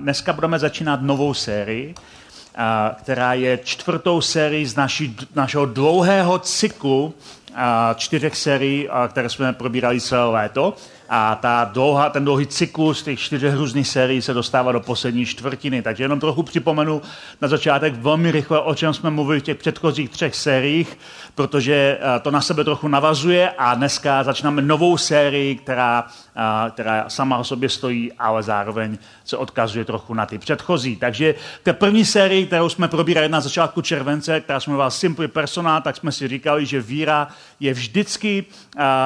Dneska budeme začínat novou sérii, která je čtvrtou sérií z naší, našeho dlouhého cyklu čtyřech sérií, které jsme probírali celé léto. A ta dlouhá, ten dlouhý cyklus těch čtyřech různých sérií se dostává do poslední čtvrtiny. Takže jenom trochu připomenu na začátek velmi rychle, o čem jsme mluvili v těch předchozích třech sériích, protože to na sebe trochu navazuje a dneska začínáme novou sérii, která, která sama o sobě stojí, ale zároveň se odkazuje trochu na ty předchozí. Takže ta první série, kterou jsme probírali na začátku července, která jsme mluvila Simply Personal, tak jsme si říkali, že víra je vždycky,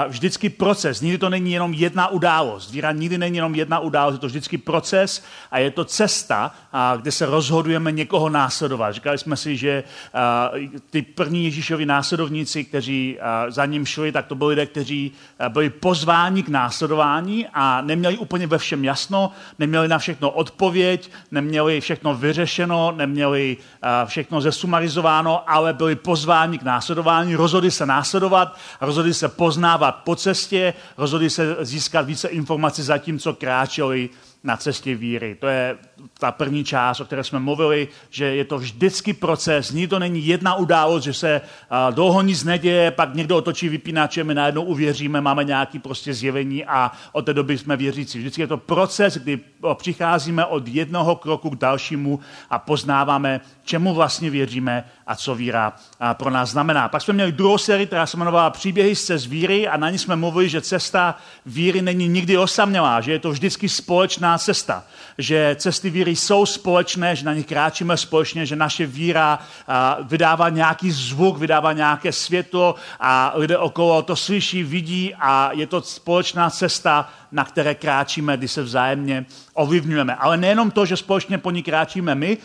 vždycky proces. Nikdy to není jenom jedna událost. Víra nikdy není jenom jedna událost, je to vždycky proces a je to cesta, kde se rozhodujeme někoho následovat. Říkali jsme si, že ty první Ježíšovi následovníci, kteří za ním šli, tak to byli lidé, kteří byli pozváni k následování a neměli úplně ve všem jasno, neměli na všechno odpověď, neměli všechno vyřešeno, neměli všechno zesumarizováno, ale byli pozváni k následování, rozhodli se následovat, rozhodli se poznávat po cestě, rozhodli se získat více informací za tím, co kráčeli na cestě víry. To je ta první část, o které jsme mluvili, že je to vždycky proces, nikdy to není jedna událost, že se dlouho nic neděje, pak někdo otočí vypínače, my najednou uvěříme, máme nějaký prostě zjevení a od té doby jsme věřící. Vždycky je to proces, kdy přicházíme od jednoho kroku k dalšímu a poznáváme, čemu vlastně věříme a co víra pro nás znamená. Pak jsme měli druhou sérii, která se jmenovala Příběhy z víry a na ní jsme mluvili, že cesta víry není nikdy osamělá, že je to vždycky společná cesta, že cesty víry jsou společné, že na nich kráčíme společně, že naše víra vydává nějaký zvuk, vydává nějaké světlo a lidé okolo to slyší, vidí a je to společná cesta, na které kráčíme, když se vzájemně ovlivňujeme. Ale nejenom to, že společně po ní kráčíme my.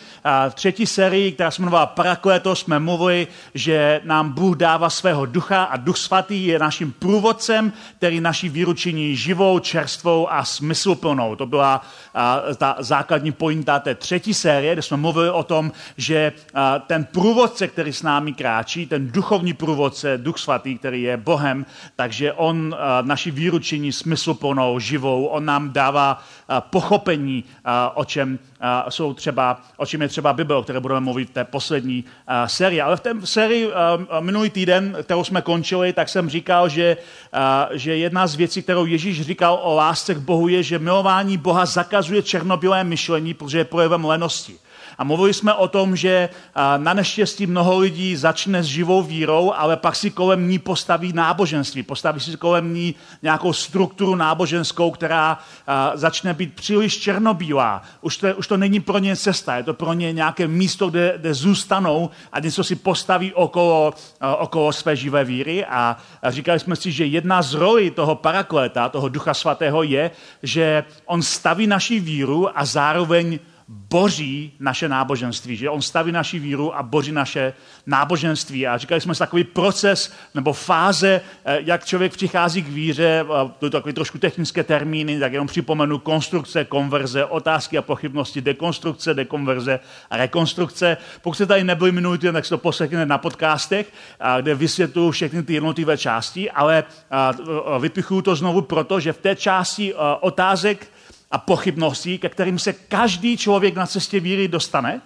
V třetí sérii, která se jmenovala Parakleto, jsme mluvili, že nám Bůh dává svého ducha a duch svatý je naším průvodcem, který naší víru činí živou, čerstvou a smysluplnou. To byla ta základní pointa té třetí série, kde jsme mluvili o tom, že ten průvodce, který s námi kráčí, ten duchovní průvodce, duch svatý, který je Bohem, takže on naši víru činí smysluplnou, živou, on nám dává pochopení, o čem, jsou třeba, o čem je třeba Bible, o které budeme mluvit v té poslední sérii. Ale v té sérii minulý týden, kterou jsme končili, tak jsem říkal, že, že jedna z věcí, kterou Ježíš říkal o lásce k Bohu, je, že milování Boha zakazuje černobílé myšlení, protože je projevem lenosti. A mluvili jsme o tom, že na neštěstí mnoho lidí začne s živou vírou, ale pak si kolem ní postaví náboženství. Postaví si kolem ní nějakou strukturu náboženskou, která začne být příliš černobílá. Už to, už to není pro ně cesta, je to pro ně nějaké místo, kde, kde zůstanou a něco si postaví okolo, okolo své živé víry. A říkali jsme si, že jedna z roli toho parakleta, toho ducha svatého je, že on staví naši víru a zároveň boří naše náboženství, že on staví naši víru a boří naše náboženství. A říkali jsme si takový proces nebo fáze, eh, jak člověk přichází k víře, to takové trošku technické termíny, tak jenom připomenu konstrukce, konverze, otázky a pochybnosti, dekonstrukce, dekonverze a rekonstrukce. Pokud jste tady nebyli minulý týden, tak si to poslechněte na podcastech, kde vysvětluju všechny ty jednotlivé části, ale vypichuju to znovu proto, že v té části otázek a pochybností, ke kterým se každý člověk na cestě víry dostane.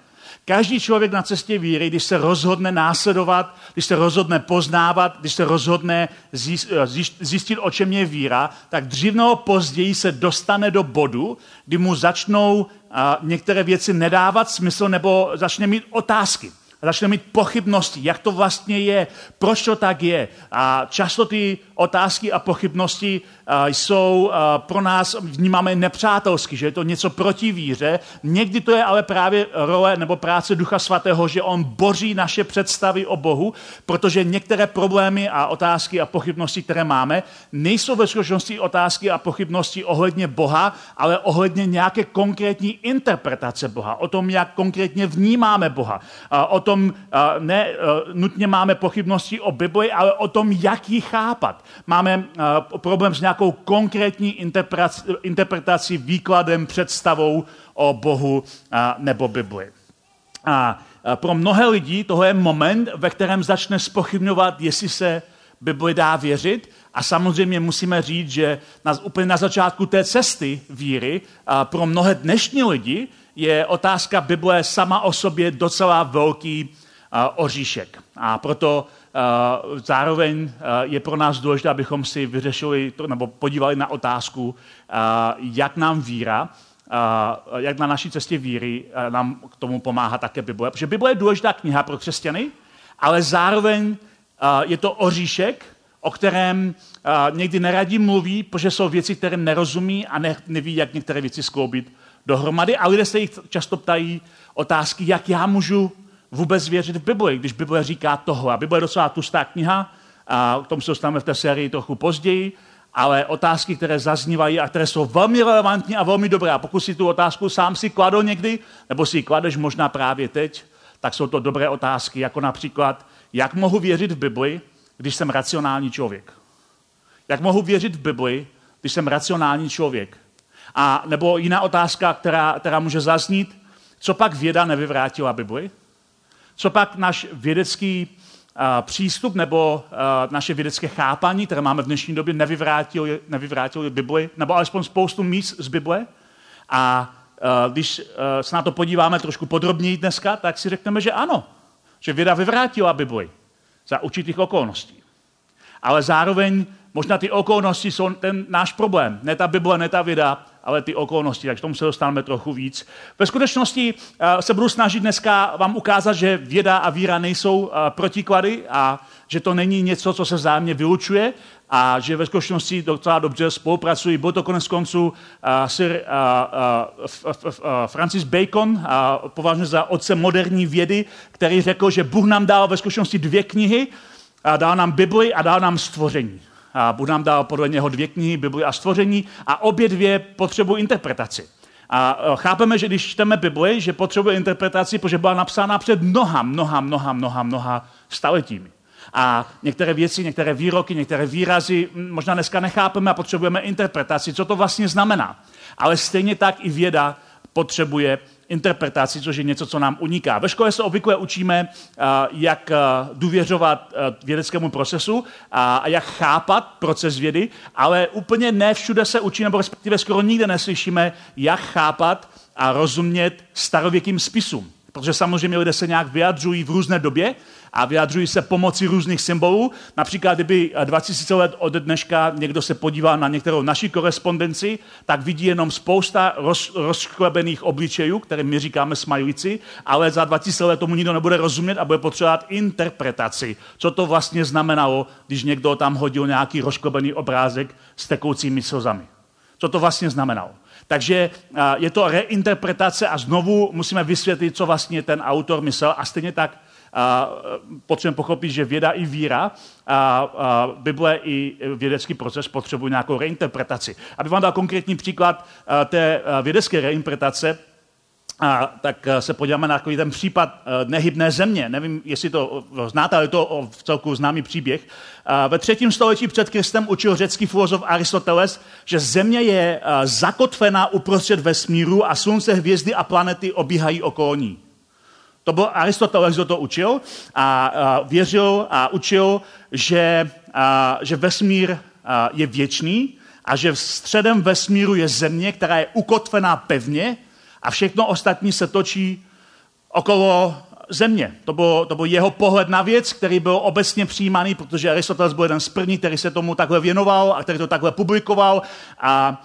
Každý člověk na cestě víry, když se rozhodne následovat, když se rozhodne poznávat, když se rozhodne zjistit, o čem je víra, tak dřív nebo později se dostane do bodu, kdy mu začnou některé věci nedávat smysl nebo začne mít otázky a začne mít pochybnosti, jak to vlastně je, proč to tak je. A často ty otázky a pochybnosti jsou pro nás, vnímáme nepřátelsky, že je to něco proti víře. Někdy to je ale právě role nebo práce Ducha Svatého, že on boří naše představy o Bohu, protože některé problémy a otázky a pochybnosti, které máme, nejsou ve skutečnosti otázky a pochybnosti ohledně Boha, ale ohledně nějaké konkrétní interpretace Boha, o tom, jak konkrétně vnímáme Boha, o tom ne nutně máme pochybnosti o Bibli, ale o tom, jak ji chápat. Máme problém s nějakou konkrétní interpretací, výkladem, představou o Bohu nebo Bibli. A pro mnohé lidi toho je moment, ve kterém začne spochybňovat, jestli se Bibli dá věřit. A samozřejmě musíme říct, že na, úplně na začátku té cesty víry pro mnohé dnešní lidi je otázka Bible sama o sobě docela velký uh, oříšek. A proto uh, zároveň uh, je pro nás důležité, abychom si vyřešili nebo podívali na otázku, jak nám víra, jak na naší cestě víry nám k tomu pomáhá také Bible. Protože Bible je důležitá kniha pro křesťany, ale zároveň je to oříšek, o kterém někdy neradí mluví, protože jsou věci, které nerozumí a ne, neví, jak některé věci skloubit dohromady. A lidé se jich často ptají otázky, jak já můžu vůbec věřit v Bibli, když Bible říká tohle. A Bible je docela tustá kniha, a k tomu se dostaneme v té sérii trochu později, ale otázky, které zaznívají a které jsou velmi relevantní a velmi dobré. A pokud si tu otázku sám si kladl někdy, nebo si ji kladeš možná právě teď, tak jsou to dobré otázky, jako například, jak mohu věřit v Bibli, když jsem racionální člověk? Jak mohu věřit v Bibli, když jsem racionální člověk? A nebo jiná otázka, která, která může zaznít, co pak věda nevyvrátila Bibli? Co pak náš vědecký uh, přístup nebo uh, naše vědecké chápání, které máme v dnešní době, nevyvrátilo, nevyvrátilo Bibli, nebo alespoň spoustu míst z Bible? A uh, když uh, se na to podíváme trošku podrobněji dneska, tak si řekneme, že ano, že věda vyvrátila Bibli za určitých okolností. Ale zároveň možná ty okolnosti jsou ten náš problém. Ne ta Bible, ne ta věda, ale ty okolnosti, takže tomu se dostaneme trochu víc. Ve skutečnosti uh, se budu snažit dneska vám ukázat, že věda a víra nejsou uh, protiklady a že to není něco, co se vzájemně vylučuje a že ve skutečnosti docela dobře spolupracují. Byl to konec konců uh, Sir uh, uh, Francis Bacon, uh, považuji za otce moderní vědy, který řekl, že Bůh nám dal ve skutečnosti dvě knihy, uh, dal nám Bibli a dal nám stvoření. A Bůh nám dal podle něho dvě knihy, Bibli a stvoření, a obě dvě potřebují interpretaci. A chápeme, že když čteme Bibli, že potřebuje interpretaci, protože byla napsána před mnoha, mnoha, mnoha, mnoha, mnoha staletími. A některé věci, některé výroky, některé výrazy možná dneska nechápeme a potřebujeme interpretaci, co to vlastně znamená. Ale stejně tak i věda potřebuje interpretaci, což je něco, co nám uniká. Ve škole se obvykle učíme, jak důvěřovat vědeckému procesu a jak chápat proces vědy, ale úplně ne všude se učí, nebo respektive skoro nikde neslyšíme, jak chápat a rozumět starověkým spisům. Protože samozřejmě lidé se nějak vyjadřují v různé době a vyjadřují se pomocí různých symbolů. Například, kdyby 2000 let od dneška někdo se podívá na některou naší korespondenci, tak vidí jenom spousta roz, rozklebených obličejů, které my říkáme smajlici, ale za 2000 let tomu nikdo nebude rozumět a bude potřebovat interpretaci. Co to vlastně znamenalo, když někdo tam hodil nějaký rozklebený obrázek s tekoucími slzami. Co to vlastně znamenalo? Takže je to reinterpretace a znovu musíme vysvětlit, co vlastně ten autor myslel a stejně tak potřebujeme pochopit, že věda i víra, a, a Bible i vědecký proces potřebují nějakou reinterpretaci. Abych vám dal konkrétní příklad té vědecké reinterpretace, a tak se podíváme na ten případ nehybné země. Nevím, jestli to znáte, ale je to v celku známý příběh. Ve třetím století před Kristem učil řecký filozof Aristoteles, že země je zakotvená uprostřed vesmíru a slunce, hvězdy a planety obíhají okolo ní. To byl Aristoteles, kdo to učil a, a věřil a učil, že, a, že vesmír a, je věčný a že v středem vesmíru je země, která je ukotvená pevně a všechno ostatní se točí okolo země. To byl, to byl jeho pohled na věc, který byl obecně přijímaný, protože Aristoteles byl jeden z prvních, který se tomu takhle věnoval a který to takhle publikoval. A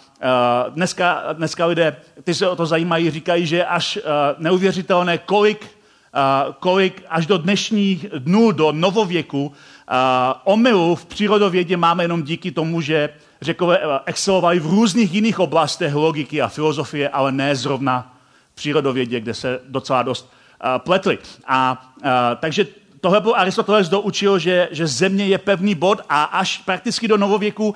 uh, dneska, dneska lidé, kteří se o to zajímají, říkají, že až uh, neuvěřitelné, kolik kolik až do dnešních dnů, do novověku, omylů v přírodovědě máme jenom díky tomu, že řekové excelovali v různých jiných oblastech logiky a filozofie, ale ne zrovna v přírodovědě, kde se docela dost pletli. A, a takže tohle byl Aristoteles doučil, že, že země je pevný bod a až prakticky do novověku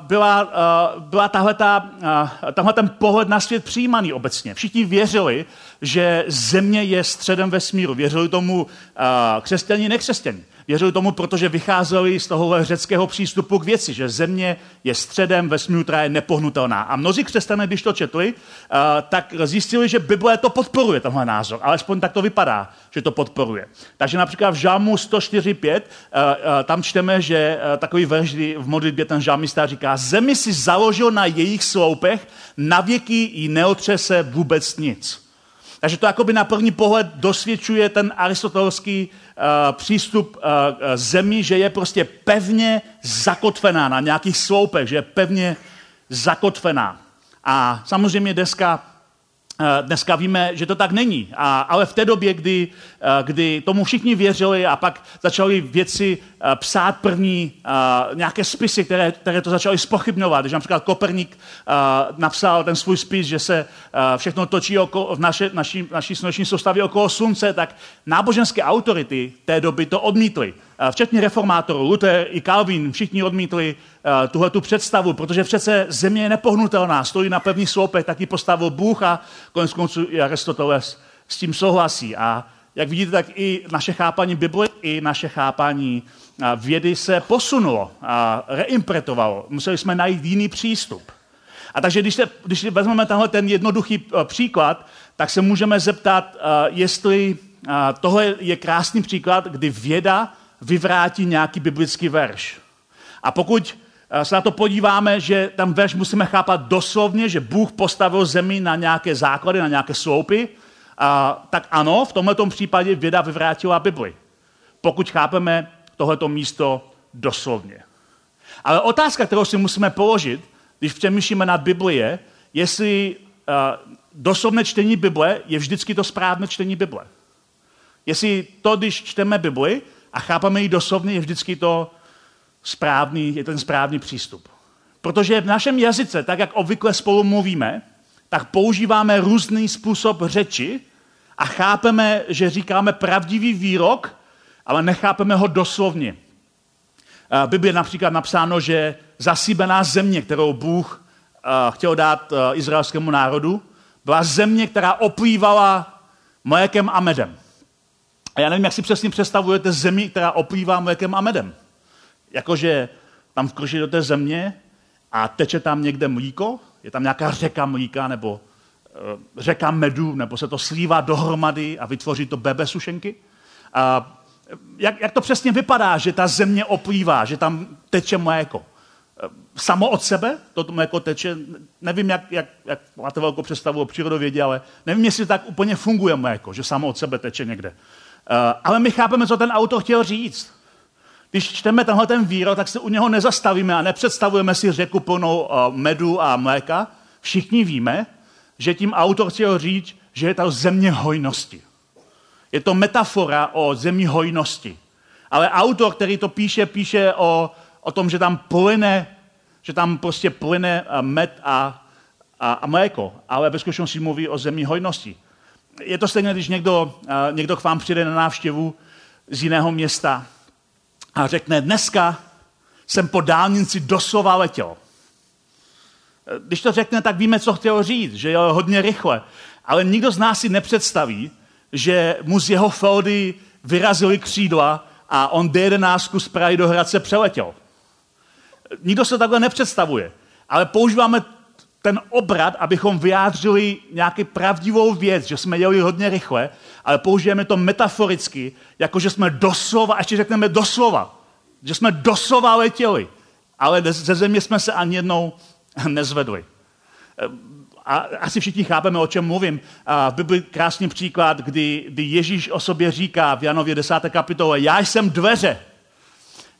byla, byla tahle, uh, tahle ten pohled na svět přijímaný obecně. Všichni věřili, že země je středem vesmíru. Věřili tomu křesťani, nekřesťani. Věřili tomu, protože vycházeli z toho řeckého přístupu k věci, že země je středem vesmíru, která je nepohnutelná. A mnozí křesťané, když to četli, uh, tak zjistili, že Bible to podporuje, tenhle názor. Alespoň tak to vypadá, že to podporuje. Takže například v Žámu 104.5 uh, uh, tam čteme, že takový verš v modlitbě ten žámista říká, zemi si založil na jejich sloupech, na věky ji neotřese vůbec nic. Takže to jakoby na první pohled dosvědčuje ten aristotelský uh, přístup uh, zemi, že je prostě pevně zakotvená na nějakých sloupech, že je pevně zakotvená. A samozřejmě dneska Eh, dneska víme, že to tak není. A, ale v té době, kdy, eh, kdy tomu všichni věřili a pak začali věci eh, psát první nějaké spisy, které, které to začaly spochybňovat. Když například Koperník napsal ten svůj spis, že se všechno točí okolo, v naše, naší, naší sluneční soustavě okolo slunce, tak náboženské autority té doby to odmítly. Včetně reformátorů, Luther i Calvin, všichni odmítli tuhle tu představu, protože přece země je nepohnutelná, stojí na pevných sloupech, taky postavil Bůh a konec konců i Aristoteles s tím souhlasí. A jak vidíte, tak i naše chápání Bible, i naše chápání vědy se posunulo a reimpretovalo. Museli jsme najít jiný přístup. A takže když, se, když vezmeme tenhle ten jednoduchý příklad, tak se můžeme zeptat, jestli tohle je krásný příklad, kdy věda vyvrátí nějaký biblický verš. A pokud Eh, se na to podíváme, že tam verš musíme chápat doslovně, že Bůh postavil zemi na nějaké základy, na nějaké sloupy, a, tak ano, v tomto případě věda vyvrátila Bibli. Pokud chápeme tohleto místo doslovně. Ale otázka, kterou si musíme položit, když přemýšlíme nad Bibli, je, jestli uh, doslovné čtení Bible je vždycky to správné čtení Bible. Jestli to, když čteme Bibli a chápeme ji doslovně, je vždycky to správný, je ten správný přístup. Protože v našem jazyce, tak jak obvykle spolu mluvíme, tak používáme různý způsob řeči a chápeme, že říkáme pravdivý výrok, ale nechápeme ho doslovně. V Bibli je například napsáno, že zasíbená země, kterou Bůh chtěl dát izraelskému národu, byla země, která oplývala mlékem a medem. A já nevím, jak si přesně představujete zemi, která oplývá mlékem a medem jakože tam vkročí do té země a teče tam někde mlíko, je tam nějaká řeka mlíka nebo uh, řeka medu, nebo se to slívá dohromady a vytvoří to bebe sušenky. A jak, jak to přesně vypadá, že ta země oplývá, že tam teče mléko? Eh, samo od sebe to mléko teče, nevím, jak, jak, jak máte velkou představu o přírodovědě, ale nevím, jestli tak úplně funguje mléko, že samo od sebe teče někde. Uh, ale my chápeme, co ten autor chtěl říct. Když čteme tenhle ten výrok, tak se u něho nezastavíme a nepředstavujeme si řeku plnou eh, medu a mléka. Všichni víme, že tím autor chtěl říct, že je to země hojnosti. Je to metafora o zemi hojnosti. Ale autor, který to píše, píše o, o tom, že tam plyne, že tam prostě plyne eh, med a, a, a mléko. Ale ve skutečnosti mluví o zemi hojnosti. Je to stejné, když někdo, eh, někdo k vám přijde na návštěvu z jiného města a řekne, dneska jsem po dálnici doslova letěl. Když to řekne, tak víme, co chtěl říct, že je hodně rychle. Ale nikdo z nás si nepředstaví, že mu z jeho feldy vyrazily křídla a on D11 z Prahy do Hradce přeletěl. Nikdo se takhle nepředstavuje. Ale používáme ten obrat, abychom vyjádřili nějaký pravdivou věc, že jsme jeli hodně rychle, ale použijeme to metaforicky, jako že jsme doslova, ještě řekneme doslova, že jsme doslova letěli, ale ze země jsme se ani jednou nezvedli. A asi všichni chápeme, o čem mluvím. A byl krásný příklad, kdy, kdy Ježíš o sobě říká v Janově 10. kapitole, já jsem dveře.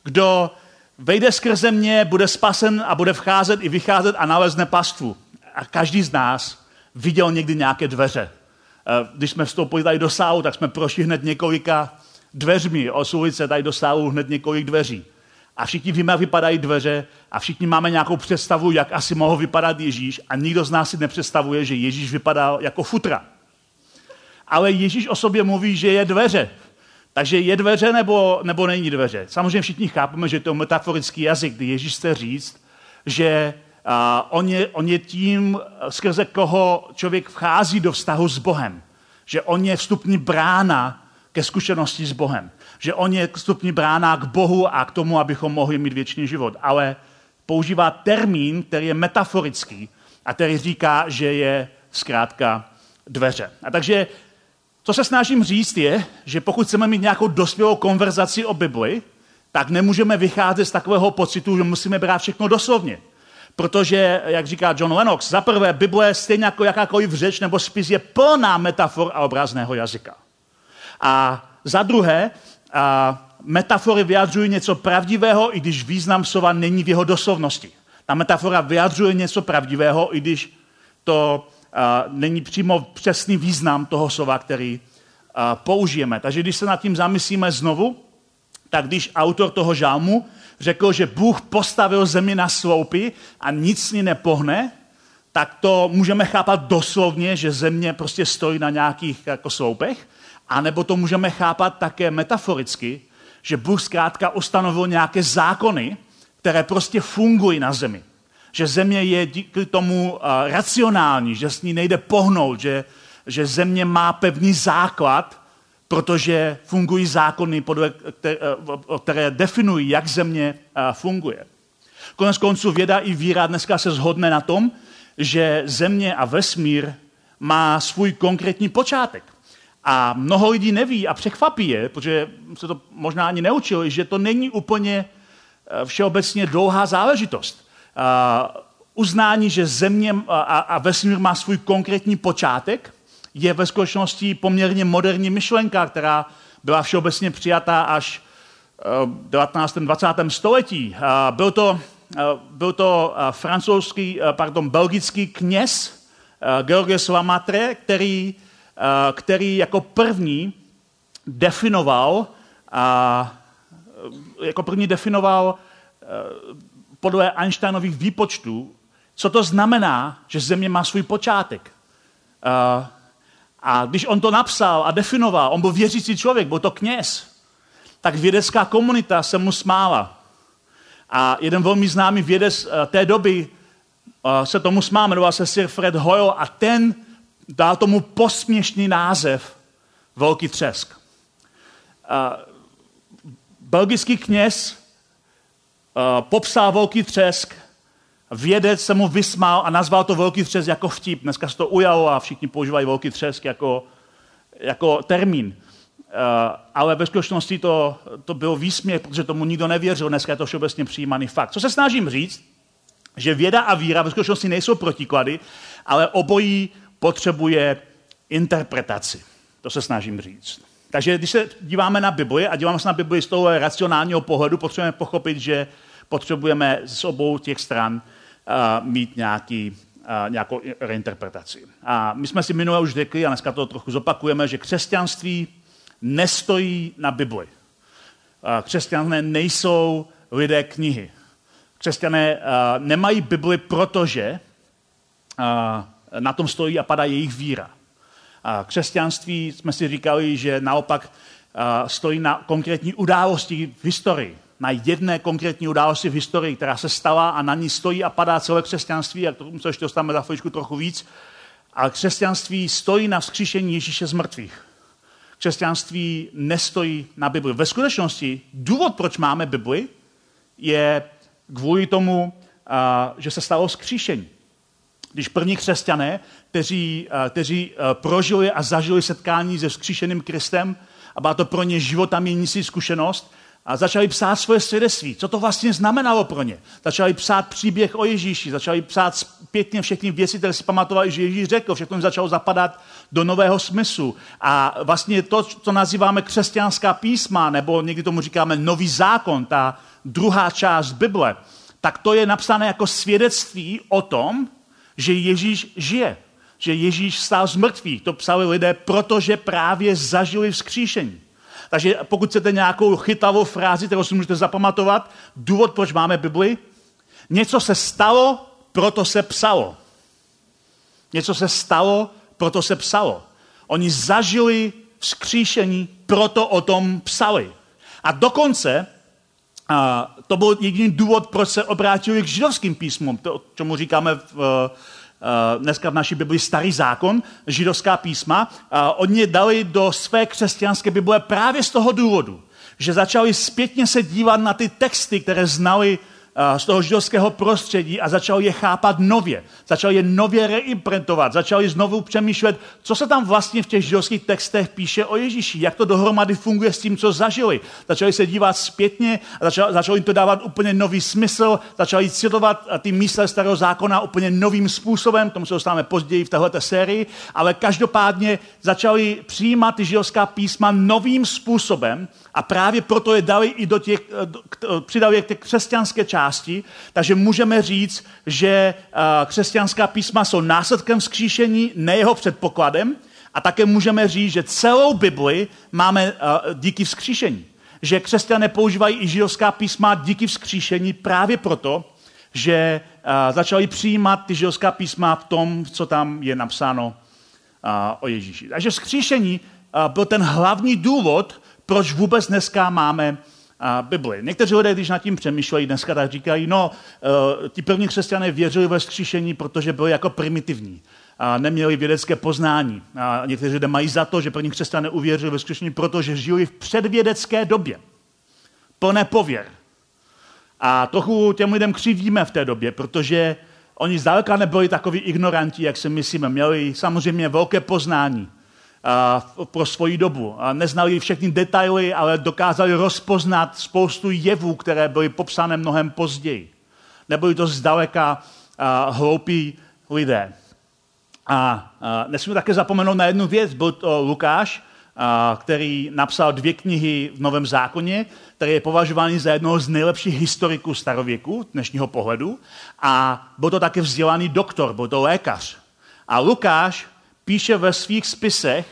Kdo vejde skrze mě, bude spasen a bude vcházet i vycházet a nalezne pastvu. A každý z nás viděl někdy nějaké dveře. Eh, když jsme vstoupili tady do sálu, tak jsme prošli hned několika dveřmi. O ulice tady do sálu hned několik dveří. A všichni víme, jak vypadají dveře a všichni máme nějakou představu, jak asi mohl vypadat Ježíš a nikdo z nás si nepředstavuje, že Ježíš vypadal jako futra. Ale Ježíš o sobě mluví, že je dveře. Takže je dveře nebo, nebo není dveře? Samozřejmě všichni chápeme, že to je metaforický jazyk, kdy Ježíš chce říct, že uh, on, je, on je tím, skrze koho člověk vchází do vztahu s Bohem. Že on je vstupní brána ke zkušenosti s Bohem. Že on je vstupní brána k Bohu a k tomu, abychom mohli mít věčný život. Ale používá termín, který je metaforický a který říká, že je zkrátka dveře. A takže co se snažím říct je, že pokud chceme mít nějakou dospělou konverzaci o Bibli, tak nemůžeme vycházet z takového pocitu, že musíme brát všechno doslovně. Protože, jak říká John Lennox, za prvé Bible, stejně jako jakákoliv řeč nebo spis, je plná metafor a obrazného jazyka. A za druhé, a metafory vyjadřují něco pravdivého, i když význam slova není v jeho doslovnosti. Ta metafora vyjadřuje něco pravdivého, i když to není přímo přesný význam toho slova, který použijeme. Takže když se nad tím zamyslíme znovu, tak když autor toho žálmu řekl, že Bůh postavil zemi na sloupy a nic ní nepohne, tak to můžeme chápat doslovně, že země prostě stojí na nějakých jako sloupech, anebo to můžeme chápat také metaforicky, že Bůh zkrátka ustanovil nějaké zákony, které prostě fungují na zemi. Že země je díky tomu racionální, že s ní nejde pohnout, že, že země má pevný základ, protože fungují zákony, podle, které, které definují, jak země funguje. Konec konců věda i víra dneska se shodne na tom, že země a vesmír má svůj konkrétní počátek. A mnoho lidí neví a překvapí je, protože se to možná ani neučili, že to není úplně eh, všeobecně dlouhá záležitost. Uznání, že země a vesmír má svůj konkrétní počátek, je ve skutečnosti poměrně moderní myšlenka, která byla všeobecně přijatá až v 19. 20. století. Byl to, eh, byl to eh, francouzský, pardon, belgický kněz Georges Lamatre, který Eh, který jako první definoval, jako první definoval eh, podle Einsteinových výpočtů, co to znamená, že Země má svůj počátek. Eh, a když on to napsal a definoval, on byl věřící člověk, byl to kněz, tak vědecká komunita se mu smála. A jeden velmi známý vědec té doby se tomu smál, jmenoval se Sir Fred Hoyle a ten dal tomu posměšný název Velký třesk. Belgický kněz popsal Velký třesk, vědec se mu vysmál a nazval to Velký třesk jako vtip. Dneska se to ujalo a všichni používají Velký třesk jako, jako termín. ale ve skutečnosti to, to byl výsměch, protože tomu nikdo nevěřil. Dneska je to všeobecně přijímaný fakt. Co se snažím říct, že věda a víra ve skutečnosti nejsou protiklady, ale obojí potřebuje interpretaci. To se snažím říct. Takže když se díváme na Bibli a díváme se na Bibli z toho racionálního pohledu, potřebujeme pochopit, že potřebujeme z obou těch stran uh, mít nějaký, uh, nějakou reinterpretaci. A my jsme si minule už řekli, a dneska to trochu zopakujeme, že křesťanství nestojí na Bibli. Uh, křesťané nejsou lidé knihy. Křesťané uh, nemají Bibli, protože uh, na tom stojí a padá jejich víra. Křesťanství jsme si říkali, že naopak stojí na konkrétní události v historii. Na jedné konkrétní události v historii, která se stala a na ní stojí a padá celé křesťanství, a k tomu se ještě dostaneme za chvíličku trochu víc. A křesťanství stojí na vzkříšení Ježíše z mrtvých. Křesťanství nestojí na Bibli. Ve skutečnosti důvod, proč máme Bibli, je kvůli tomu, že se stalo vzkříšení když první křesťané, kteří, eh, kteří eh, prožili a zažili setkání se vzkříšeným Kristem a byla to pro ně života měnící zkušenost, a začali psát svoje svědectví. Co to vlastně znamenalo pro ně? Začali psát příběh o Ježíši, začali psát zpětně všechny věci, které si pamatovali, že Ježíš řekl. Všechno jim začalo zapadat do nového smyslu. A vlastně to, co nazýváme křesťanská písma, nebo někdy tomu říkáme nový zákon, ta druhá část Bible, tak to je napsané jako svědectví o tom, že Ježíš žije, že Ježíš stál z mrtvých. To psali lidé, protože právě zažili vzkříšení. Takže pokud chcete nějakou chytavou frázi, kterou si můžete zapamatovat, důvod, proč máme Bibli, něco se stalo, proto se psalo. Něco se stalo, proto se psalo. Oni zažili vzkříšení, proto o tom psali. A dokonce a to byl jediný důvod, proč se obrátili k židovským písmům, to, čemu říkáme v, uh, dneska v naší Bibli starý zákon, židovská písma. Uh, oni dali do své křesťanské Bible právě z toho důvodu, že začali zpětně se dívat na ty texty, které znali z toho židovského prostředí a začal je chápat nově. Začal je nově reimplementovat, začal je znovu přemýšlet, co se tam vlastně v těch židovských textech píše o Ježíši, jak to dohromady funguje s tím, co zažili. Začali se dívat zpětně a začal, začal jim to dávat úplně nový smysl, začali citovat ty mísle starého zákona úplně novým způsobem, tomu se dostáváme později v této sérii, ale každopádně začali přijímat ty židovská písma novým způsobem a právě proto je dali i do těch, přidali je k té křesťanské části, takže můžeme říct, že křesťanská písma jsou následkem vzkříšení, ne jeho předpokladem, a také můžeme říct, že celou Bibli máme díky vzkříšení. Že křesťané používají i židovská písma díky vzkříšení právě proto, že začali přijímat ty židovská písma v tom, co tam je napsáno o Ježíši. Takže vzkříšení byl ten hlavní důvod, proč vůbec dneska máme Bibli. Někteří lidé, když nad tím přemýšlejí dneska, tak říkají, no, uh, ti první křesťané věřili ve skříšení, protože byli jako primitivní a neměli vědecké poznání. A někteří lidé mají za to, že první křesťané uvěřili ve skříšení, protože žili v předvědecké době. Plné pověr. A trochu těm lidem křivíme v té době, protože oni zdaleka nebyli takoví ignoranti, jak si myslíme. Měli samozřejmě velké poznání pro svoji dobu. Neznali všechny detaily, ale dokázali rozpoznat spoustu jevů, které byly popsané mnohem později. Nebyli to zdaleka hloupí lidé. A nesmíme také zapomenout na jednu věc. Byl to Lukáš, který napsal dvě knihy v Novém zákoně, který je považovaný za jednoho z nejlepších historiků starověku dnešního pohledu. A byl to také vzdělaný doktor, byl to lékař. A Lukáš píše ve svých spisech,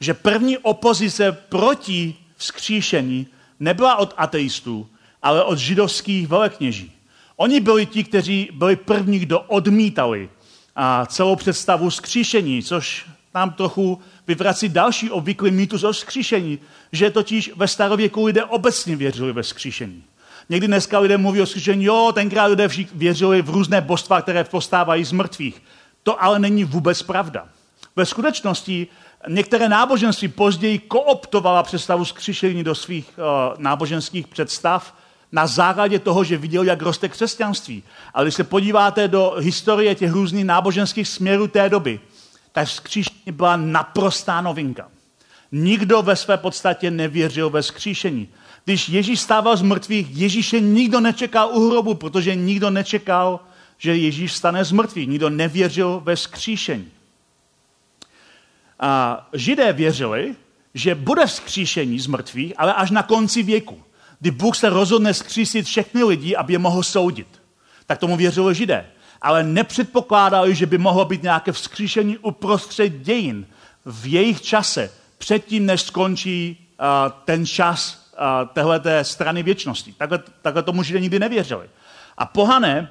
že první opozice proti vzkříšení nebyla od ateistů, ale od židovských velekněží. Oni byli ti, kteří byli první, kdo odmítali a celou představu vzkříšení, což nám trochu vyvrací další obvyklý mýtus o vzkříšení, že totiž ve starověku lidé obecně věřili ve vzkříšení. Někdy dneska lidé mluví o vzkříšení, jo, tenkrát lidé věřili v různé božstva, které postávají z mrtvých. To ale není vůbec pravda. Ve skutečnosti některé náboženství později kooptovala představu skřišení do svých uh, náboženských představ na základě toho, že viděl, jak roste křesťanství. Ale když se podíváte do historie těch různých náboženských směrů té doby, tak vzkříšení byla naprostá novinka. Nikdo ve své podstatě nevěřil ve skříšení. Když Ježíš stával z mrtvých, Ježíše nikdo nečekal u hrobu, protože nikdo nečekal, že Ježíš stane z mrtvých. Nikdo nevěřil ve skříšení. A židé věřili, že bude vzkříšení z mrtvých, ale až na konci věku, kdy Bůh se rozhodne zkřísit všechny lidi, aby je mohl soudit. Tak tomu věřili židé. Ale nepředpokládali, že by mohlo být nějaké vzkříšení uprostřed dějin v jejich čase, předtím, než skončí uh, ten čas uh, téhleté strany věčnosti. Takhle, takhle tomu židé nikdy nevěřili. A pohané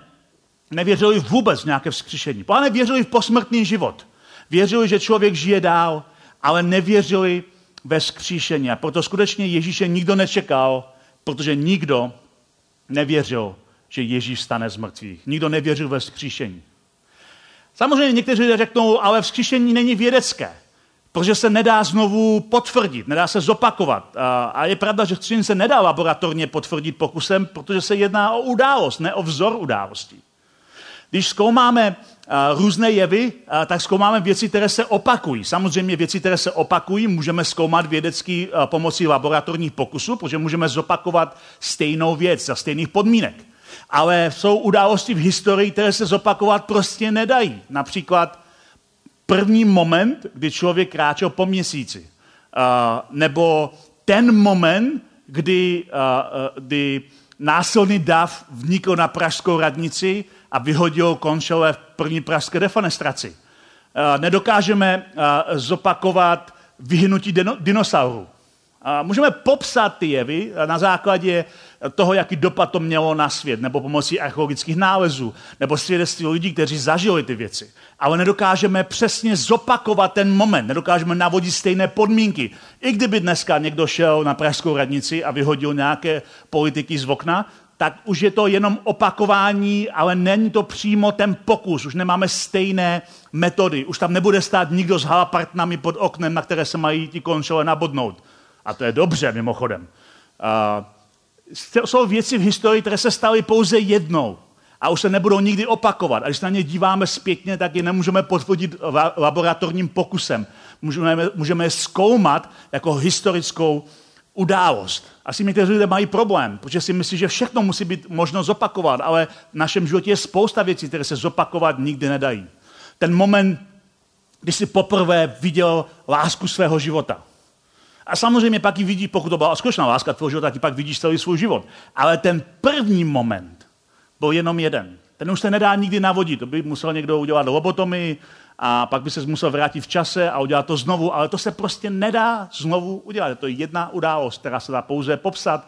nevěřili vůbec v nějaké vzkříšení. Pohané věřili v posmrtný život. Věřili, že člověk žije dál, ale nevěřili ve skříšení. A proto skutečně Ježíše nikdo nečekal, protože nikdo nevěřil, že Ježíš stane z mrtvých. Nikdo nevěřil ve skříšení. Samozřejmě někteří lidé řeknou, ale vzkříšení není vědecké, protože se nedá znovu potvrdit, nedá se zopakovat. A je pravda, že vzkříšení se nedá laboratorně potvrdit pokusem, protože se jedná o událost, ne o vzor události. Když zkoumáme různé jevy, tak zkoumáme věci, které se opakují. Samozřejmě věci, které se opakují, můžeme zkoumat vědecký pomocí laboratorních pokusů, protože můžeme zopakovat stejnou věc za stejných podmínek. Ale jsou události v historii, které se zopakovat prostě nedají. Například první moment, kdy člověk kráčel po měsíci. Nebo ten moment, kdy, kdy násilný dav vnikl na pražskou radnici a vyhodil končele v první pražské defenestraci. Eh, nedokážeme eh, zopakovat vyhnutí dinosaurů. Můžeme popsat ty jevy na základě toho, jaký dopad to mělo na svět, nebo pomocí archeologických nálezů, nebo svědectví lidí, kteří zažili ty věci. Ale nedokážeme přesně zopakovat ten moment, nedokážeme navodit stejné podmínky. I kdyby dneska někdo šel na Pražskou radnici a vyhodil nějaké politiky z okna, tak už je to jenom opakování, ale není to přímo ten pokus. Už nemáme stejné metody. Už tam nebude stát nikdo s halapartnami pod oknem, na které se mají ti končele nabodnout. A to je dobře, mimochodem. Uh, jsou věci v historii, které se staly pouze jednou a už se nebudou nikdy opakovat. A když na ně díváme zpětně, tak je nemůžeme potvrdit laboratorním pokusem. Můžeme, můžeme je zkoumat jako historickou událost. Asi někteří lidé mají problém, protože si myslí, že všechno musí být možno zopakovat, ale v našem životě je spousta věcí, které se zopakovat nikdy nedají. Ten moment, kdy jsi poprvé viděl lásku svého života. A samozřejmě pak ji vidí, pokud to byla skutečná láska tvého života, tak pak vidíš celý svůj život. Ale ten první moment byl jenom jeden. Ten už se nedá nikdy navodit. To by musel někdo udělat lobotomii a pak by se musel vrátit v čase a udělat to znovu, ale to se prostě nedá znovu udělat. To je jedna událost, která se dá pouze popsat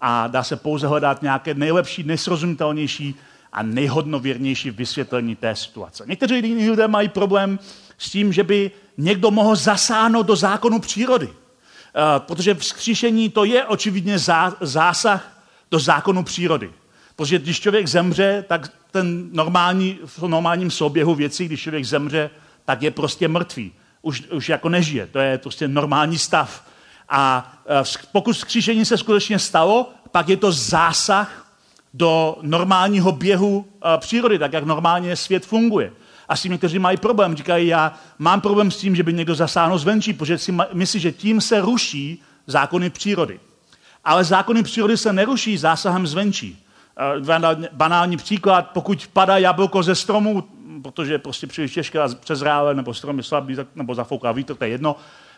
a dá se pouze hledat nějaké nejlepší, nejsrozumitelnější a nejhodnověrnější vysvětlení té situace. Někteří lidé mají problém s tím, že by někdo mohl zasáhnout do zákonu přírody. Eh, protože vzkříšení to je očividně zásah do zákonu přírody. Protože když člověk zemře, tak ten normální, v normálním souběhu věcí, když člověk zemře, tak je prostě mrtvý. Už, už jako nežije. To je prostě normální stav. A eh, pokud vzkříšení se skutečně stalo, pak je to zásah do normálního běhu eh, přírody, tak jak normálně svět funguje. A s tím někteří mají problém. Říkají, já mám problém s tím, že by někdo zasáhnul zvenčí, protože si myslí, že tím se ruší zákony přírody. Ale zákony přírody se neruší zásahem zvenčí. Eh, banální příklad, pokud padá jablko ze stromu, protože je prostě příliš těžké a přezrále, nebo strom je slabý, nebo zafouká vítr, to je jedno.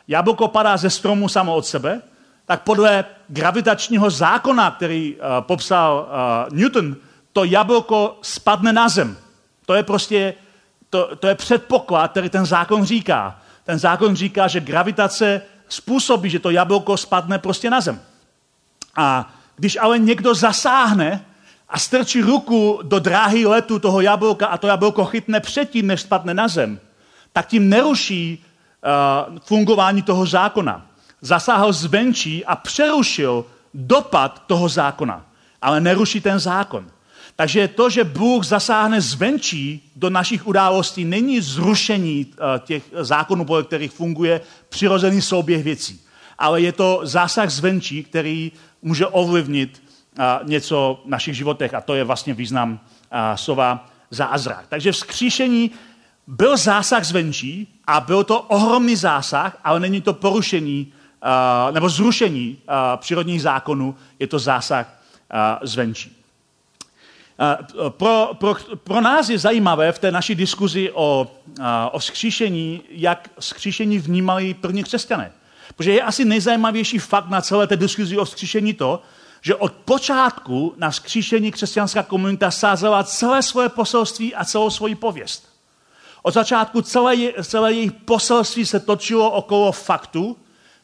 Jablko padá ze stromu samo od sebe, tak podle gravitačního zákona, který uh, popsal uh, Newton, to jablko spadne na zem. To je prostě to, to je předpoklad, který ten zákon říká. Ten zákon říká, že gravitace způsobí, že to jablko spadne prostě na zem. A když ale někdo zasáhne a strčí ruku do dráhy letu toho jablka a to jablko chytne předtím, než spadne na zem, tak tím neruší uh, fungování toho zákona. Zasáhl zvenčí a přerušil dopad toho zákona, ale neruší ten zákon. Takže to, že Bůh zasáhne zvenčí do našich událostí, není zrušení eh, těch zákonů, podle kterých funguje přirozený souběh věcí. Ale je to zásah zvenčí, který může ovlivnit něco v našich životech a to je vlastně význam slova zázrak. Takže vzkříšení byl zásah zvenčí a byl to ohromný zásah, ale není to porušení nebo zrušení přírodních zákonů, je to zásah zvenčí. Pro, pro, pro nás je zajímavé v té naší diskuzi o, o vzkříšení, jak vzkříšení vnímali první křesťané. Protože je asi nejzajímavější fakt na celé té diskuzi o vzkříšení to, že od počátku na vzkříšení křesťanská komunita sázela celé svoje poselství a celou svoji pověst. Od začátku celé, celé jejich poselství se točilo okolo faktu,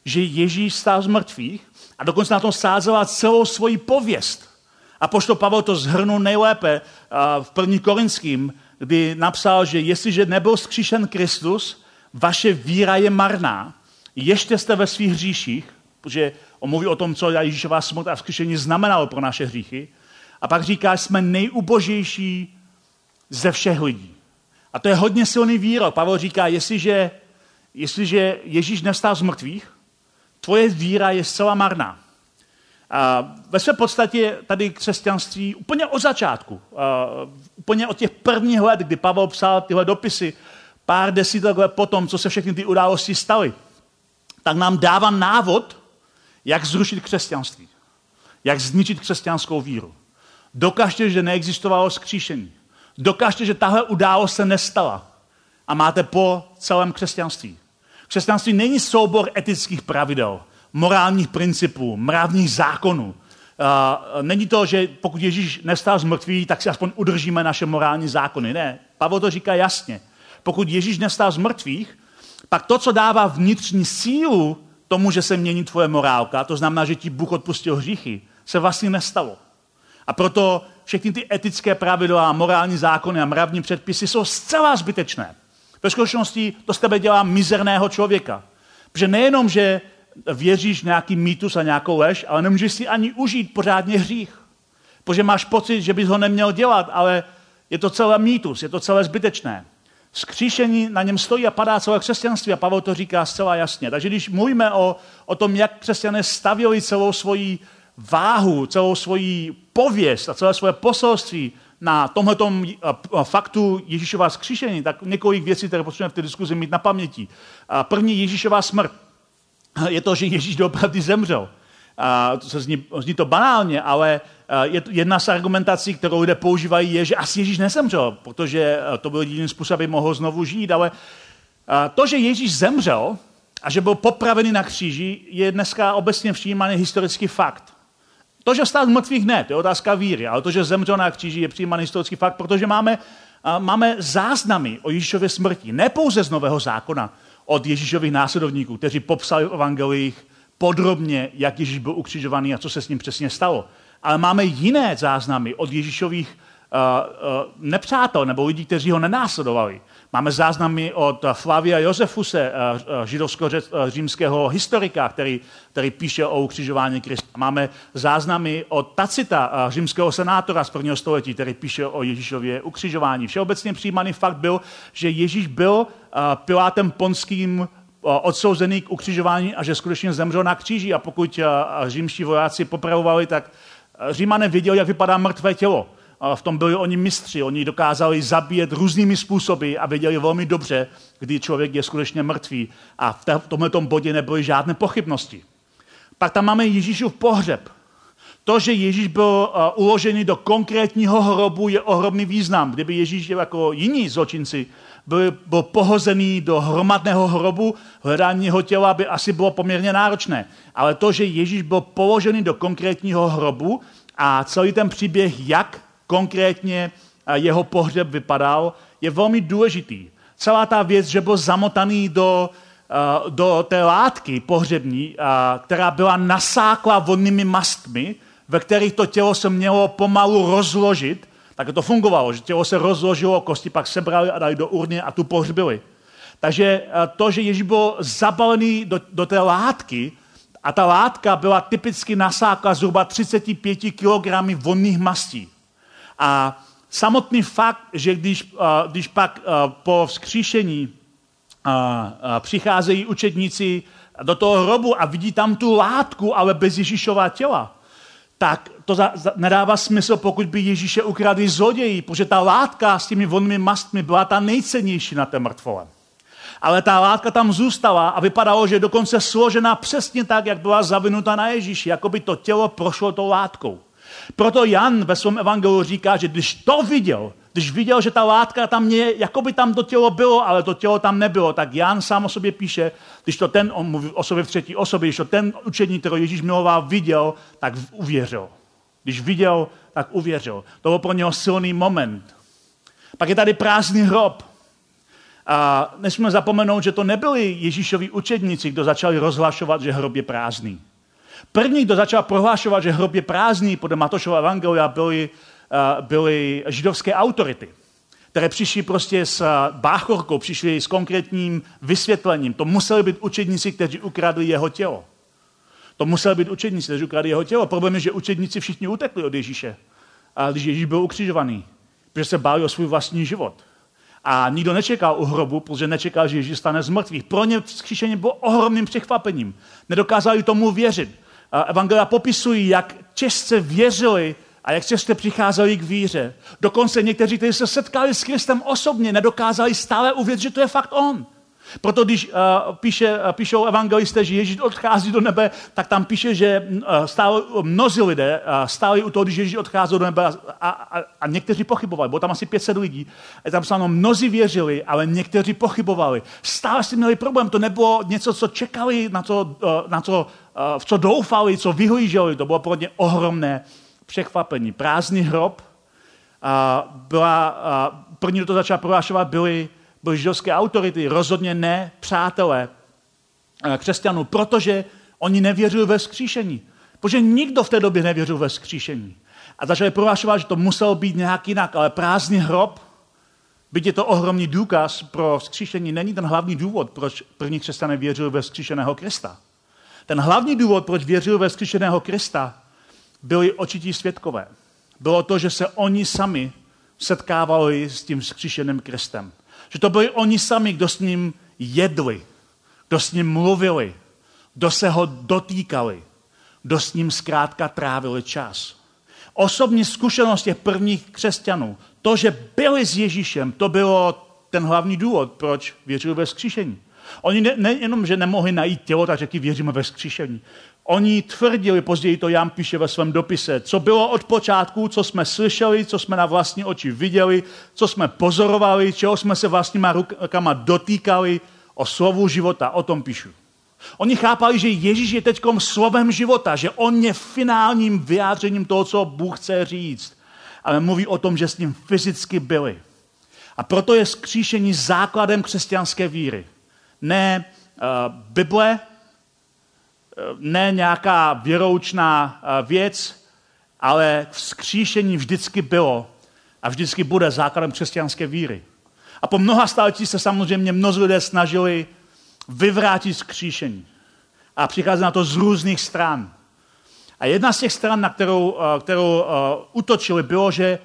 že Ježíš stál z mrtvých a dokonce na tom sázela celou svoji pověst. A pošto Pavel to zhrnul nejlépe v první Korinským, kdy napsal, že jestliže nebyl zkříšen Kristus, vaše víra je marná, ještě jste ve svých hříších, protože on mluví o tom, co Ježíšová smrt a vzkříšení znamenalo pro naše hříchy. A pak říká, jsme nejubožejší ze všech lidí. A to je hodně silný výrok. Pavel říká, jestliže, jestliže Ježíš nestál z mrtvých, tvoje víra je zcela marná. A ve své podstatě tady křesťanství úplně od začátku, úplně od těch prvních let, kdy Pavel psal tyhle dopisy, pár desítek let potom, co se všechny ty události staly, tak nám dává návod, jak zrušit křesťanství, jak zničit křesťanskou víru. Dokažte, že neexistovalo skříšení. Dokažte, že tahle událost se nestala. A máte po celém křesťanství. Křesťanství není soubor etických pravidel morálních principů, mravních zákonů. Není to, že pokud Ježíš nestál z mrtvých, tak si aspoň udržíme naše morální zákony. Ne, Pavel to říká jasně. Pokud Ježíš nestál z mrtvých, pak to, co dává vnitřní sílu tomu, že se mění tvoje morálka, to znamená, že ti Bůh odpustil hříchy, se vlastně nestalo. A proto všechny ty etické pravidla, morální zákony a mravní předpisy jsou zcela zbytečné. Ve skutečnosti to z tebe dělá mizerného člověka. Protože nejenom, že věříš nějaký mýtus a nějakou lež, ale nemůžeš si ani užít pořádně hřích. Protože máš pocit, že bys ho neměl dělat, ale je to celé mýtus, je to celé zbytečné. Skříšení na něm stojí a padá celé křesťanství a Pavel to říká zcela jasně. Takže když mluvíme o, o tom, jak křesťané stavili celou svoji váhu, celou svoji pověst a celé svoje poselství na tomto faktu Ježíšova skříšení, tak několik věcí, které potřebujeme v té diskuzi mít na paměti. První Ježíšova smrt je to, že Ježíš doopravdy zemřel. A to se zní, zní to banálně, ale je to jedna z argumentací, kterou lidé používají, je, že asi Ježíš nezemřel, protože to byl jediný způsob, aby mohl znovu žít, ale to, že Ježíš zemřel a že byl popravený na kříži, je dneska obecně všímaný historický fakt. To, že stál z mrtvých ne, to je otázka víry, ale to, že zemřel na kříži, je přijímaný historický fakt, protože máme, máme záznamy o Ježíšově smrti, ne pouze z Nového zákona, od Ježíšových následovníků, kteří popsali v evangelích podrobně, jak Ježíš byl ukřižovaný a co se s ním přesně stalo. Ale máme jiné záznamy od Ježíšových uh, uh, nepřátel nebo lidí, kteří ho nenásledovali. Máme záznamy od Flavia Josefuse, uh, židovsko-římského historika, který, který píše o ukřižování Krista. Máme záznamy od Tacita, římského senátora z prvního století, který píše o Ježíšově ukřižování. Všeobecně přijímaný fakt byl, že Ježíš byl Pilátem ponským odsouzený k ukřižování a že skutečně zemřel na kříži. A pokud římští vojáci popravovali, tak Římané věděli, jak vypadá mrtvé tělo. V tom byli oni mistři, oni dokázali zabíjet různými způsoby a věděli velmi dobře, kdy člověk je skutečně mrtvý. A v tomto bodě nebyly žádné pochybnosti. Pak tam máme Ježíšův pohřeb. To, že Ježíš byl uložený do konkrétního hrobu, je ohromný význam. Kdyby Ježíš jako jiní zločinci byl, byl pohozený do hromadného hrobu, hledání jeho těla by asi bylo poměrně náročné. Ale to, že Ježíš byl položený do konkrétního hrobu a celý ten příběh, jak konkrétně jeho pohřeb vypadal, je velmi důležitý. Celá ta věc, že byl zamotaný do, do té látky pohřební, která byla nasákla vodnými mastmi, ve kterých to tělo se mělo pomalu rozložit, tak to fungovalo, že tělo se rozložilo, kosti pak sebrali a dali do urny a tu pohřbili. Takže eh, to, že Ježíš byl zabalený do, do té látky, a ta látka byla typicky nasákla zhruba 35 kg vonných mastí. A samotný fakt, že když, eh, když pak eh, po vzkříšení přicházejí učedníci do toho hrobu a vidí tam tu látku, ale bez Ježíšova těla, tak to za, za, nedává smysl, pokud by Ježíše ukradli zloději, protože ta látka s těmi vonnými mastmi byla ta nejcennější na té mrtvole. Ale ta látka tam zůstala a vypadalo, že je dokonce složená přesně tak, jak byla zavinuta na Ježíši, jako by to tělo prošlo tou látkou. Proto Jan ve svém evangelu říká, že když to viděl, když viděl, že ta látka tam je, jako by tam to tělo bylo, ale to tělo tam nebylo, tak Jan sám o sobě píše, když to ten, on mluví o sobě v třetí osobě, když to ten učení, který Ježíš miloval, viděl, tak uvěřil. Když viděl, tak uvěřil. To byl pro něho silný moment. Pak je tady prázdný hrob. A nesmíme zapomenout, že to nebyli Ježíšovi učedníci, kdo začali rozhlašovat, že hrob je prázdný. První, kdo začal prohlášovat, že hrob je prázdný podle Matošova evangelia, byly, byly židovské autority, které přišly prostě s báchorkou, přišly s konkrétním vysvětlením. To museli být učedníci, kteří ukradli jeho tělo. To museli být učedníci, kteří ukradli jeho tělo. Problém je, že učedníci všichni utekli od Ježíše, když Ježíš byl ukřižovaný, protože se báli o svůj vlastní život. A nikdo nečekal u hrobu, protože nečekal, že Ježíš stane z mrtvých. Pro ně vzkříšení bylo ohromným překvapením. Nedokázali tomu věřit. Evangelia popisují, jak těžce věřili a jak těžce přicházeli k víře. Dokonce někteří, kteří se setkali s Kristem osobně, nedokázali stále uvěřit, že to je fakt On. Proto když uh, píše, uh, píšou evangelisté, že Ježíš odchází do nebe, tak tam píše, že uh, stále mnozí lidé uh, stáli u toho, když Ježíš odcházel do nebe a, a, a někteří pochybovali. Bylo tam asi 500 lidí. A tam psáno, mnozí věřili, ale někteří pochybovali. Stále si měli problém. To nebylo něco, co čekali, na co, uh, na co, uh, v co doufali, co vyhlíželi. To bylo pro ně ohromné překvapení. Prázdný hrob. Uh, byla, uh, první, kdo to začal prohlášovat, byli byly židovské autority, rozhodně ne přátelé eh, křesťanů, protože oni nevěřili ve skříšení. Protože nikdo v té době nevěřil ve skříšení. A začali prohlašovat, že to muselo být nějak jinak, ale prázdný hrob, byť je to ohromný důkaz pro skříšení, není ten hlavní důvod, proč první křesťané věřili ve skříšeného Krista. Ten hlavní důvod, proč věřili ve skříšeného Krista, byli očití světkové. Bylo to, že se oni sami setkávali s tím skříšeným Kristem. Že to byli oni sami, kdo s ním jedli, kdo s ním mluvili, kdo se ho dotýkali, kdo s ním zkrátka trávili čas. Osobní zkušenost těch prvních křesťanů, to, že byli s Ježíšem, to bylo ten hlavní důvod, proč věřili ve skříšení. Oni ne, nejenom, že nemohli najít tělo, tak řekli, věříme ve skříšení. Oni tvrdili, později to Jan píše ve svém dopise, co bylo od počátku, co jsme slyšeli, co jsme na vlastní oči viděli, co jsme pozorovali, čeho jsme se vlastníma rukama dotýkali, o slovu života, o tom píšu. Oni chápali, že Ježíš je teď slovem života, že on je finálním vyjádřením toho, co Bůh chce říct. Ale mluví o tom, že s ním fyzicky byli. A proto je skříšení základem křesťanské víry. Ne uh, Bible, ne nějaká věroučná uh, věc, ale vzkříšení vždycky bylo a vždycky bude základem křesťanské víry. A po mnoha staletí se samozřejmě mnozí lidé snažili vyvrátit skříšení. A přichází na to z různých stran. A jedna z těch stran, na kterou, eh, kterou uh, utočili, bylo, že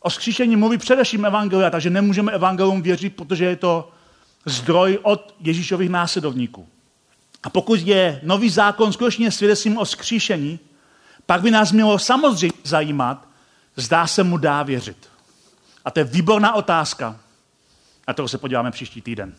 o skříšení mluví především evangelia, takže nemůžeme evangelium věřit, protože je to zdroj od Ježíšových následovníků. A pokud je nový zákon skutečně svědectvím o skříšení, pak by nás mělo samozřejmě zajímat, zdá se mu dá věřit. A to je výborná otázka. A toho se podíváme příští týden.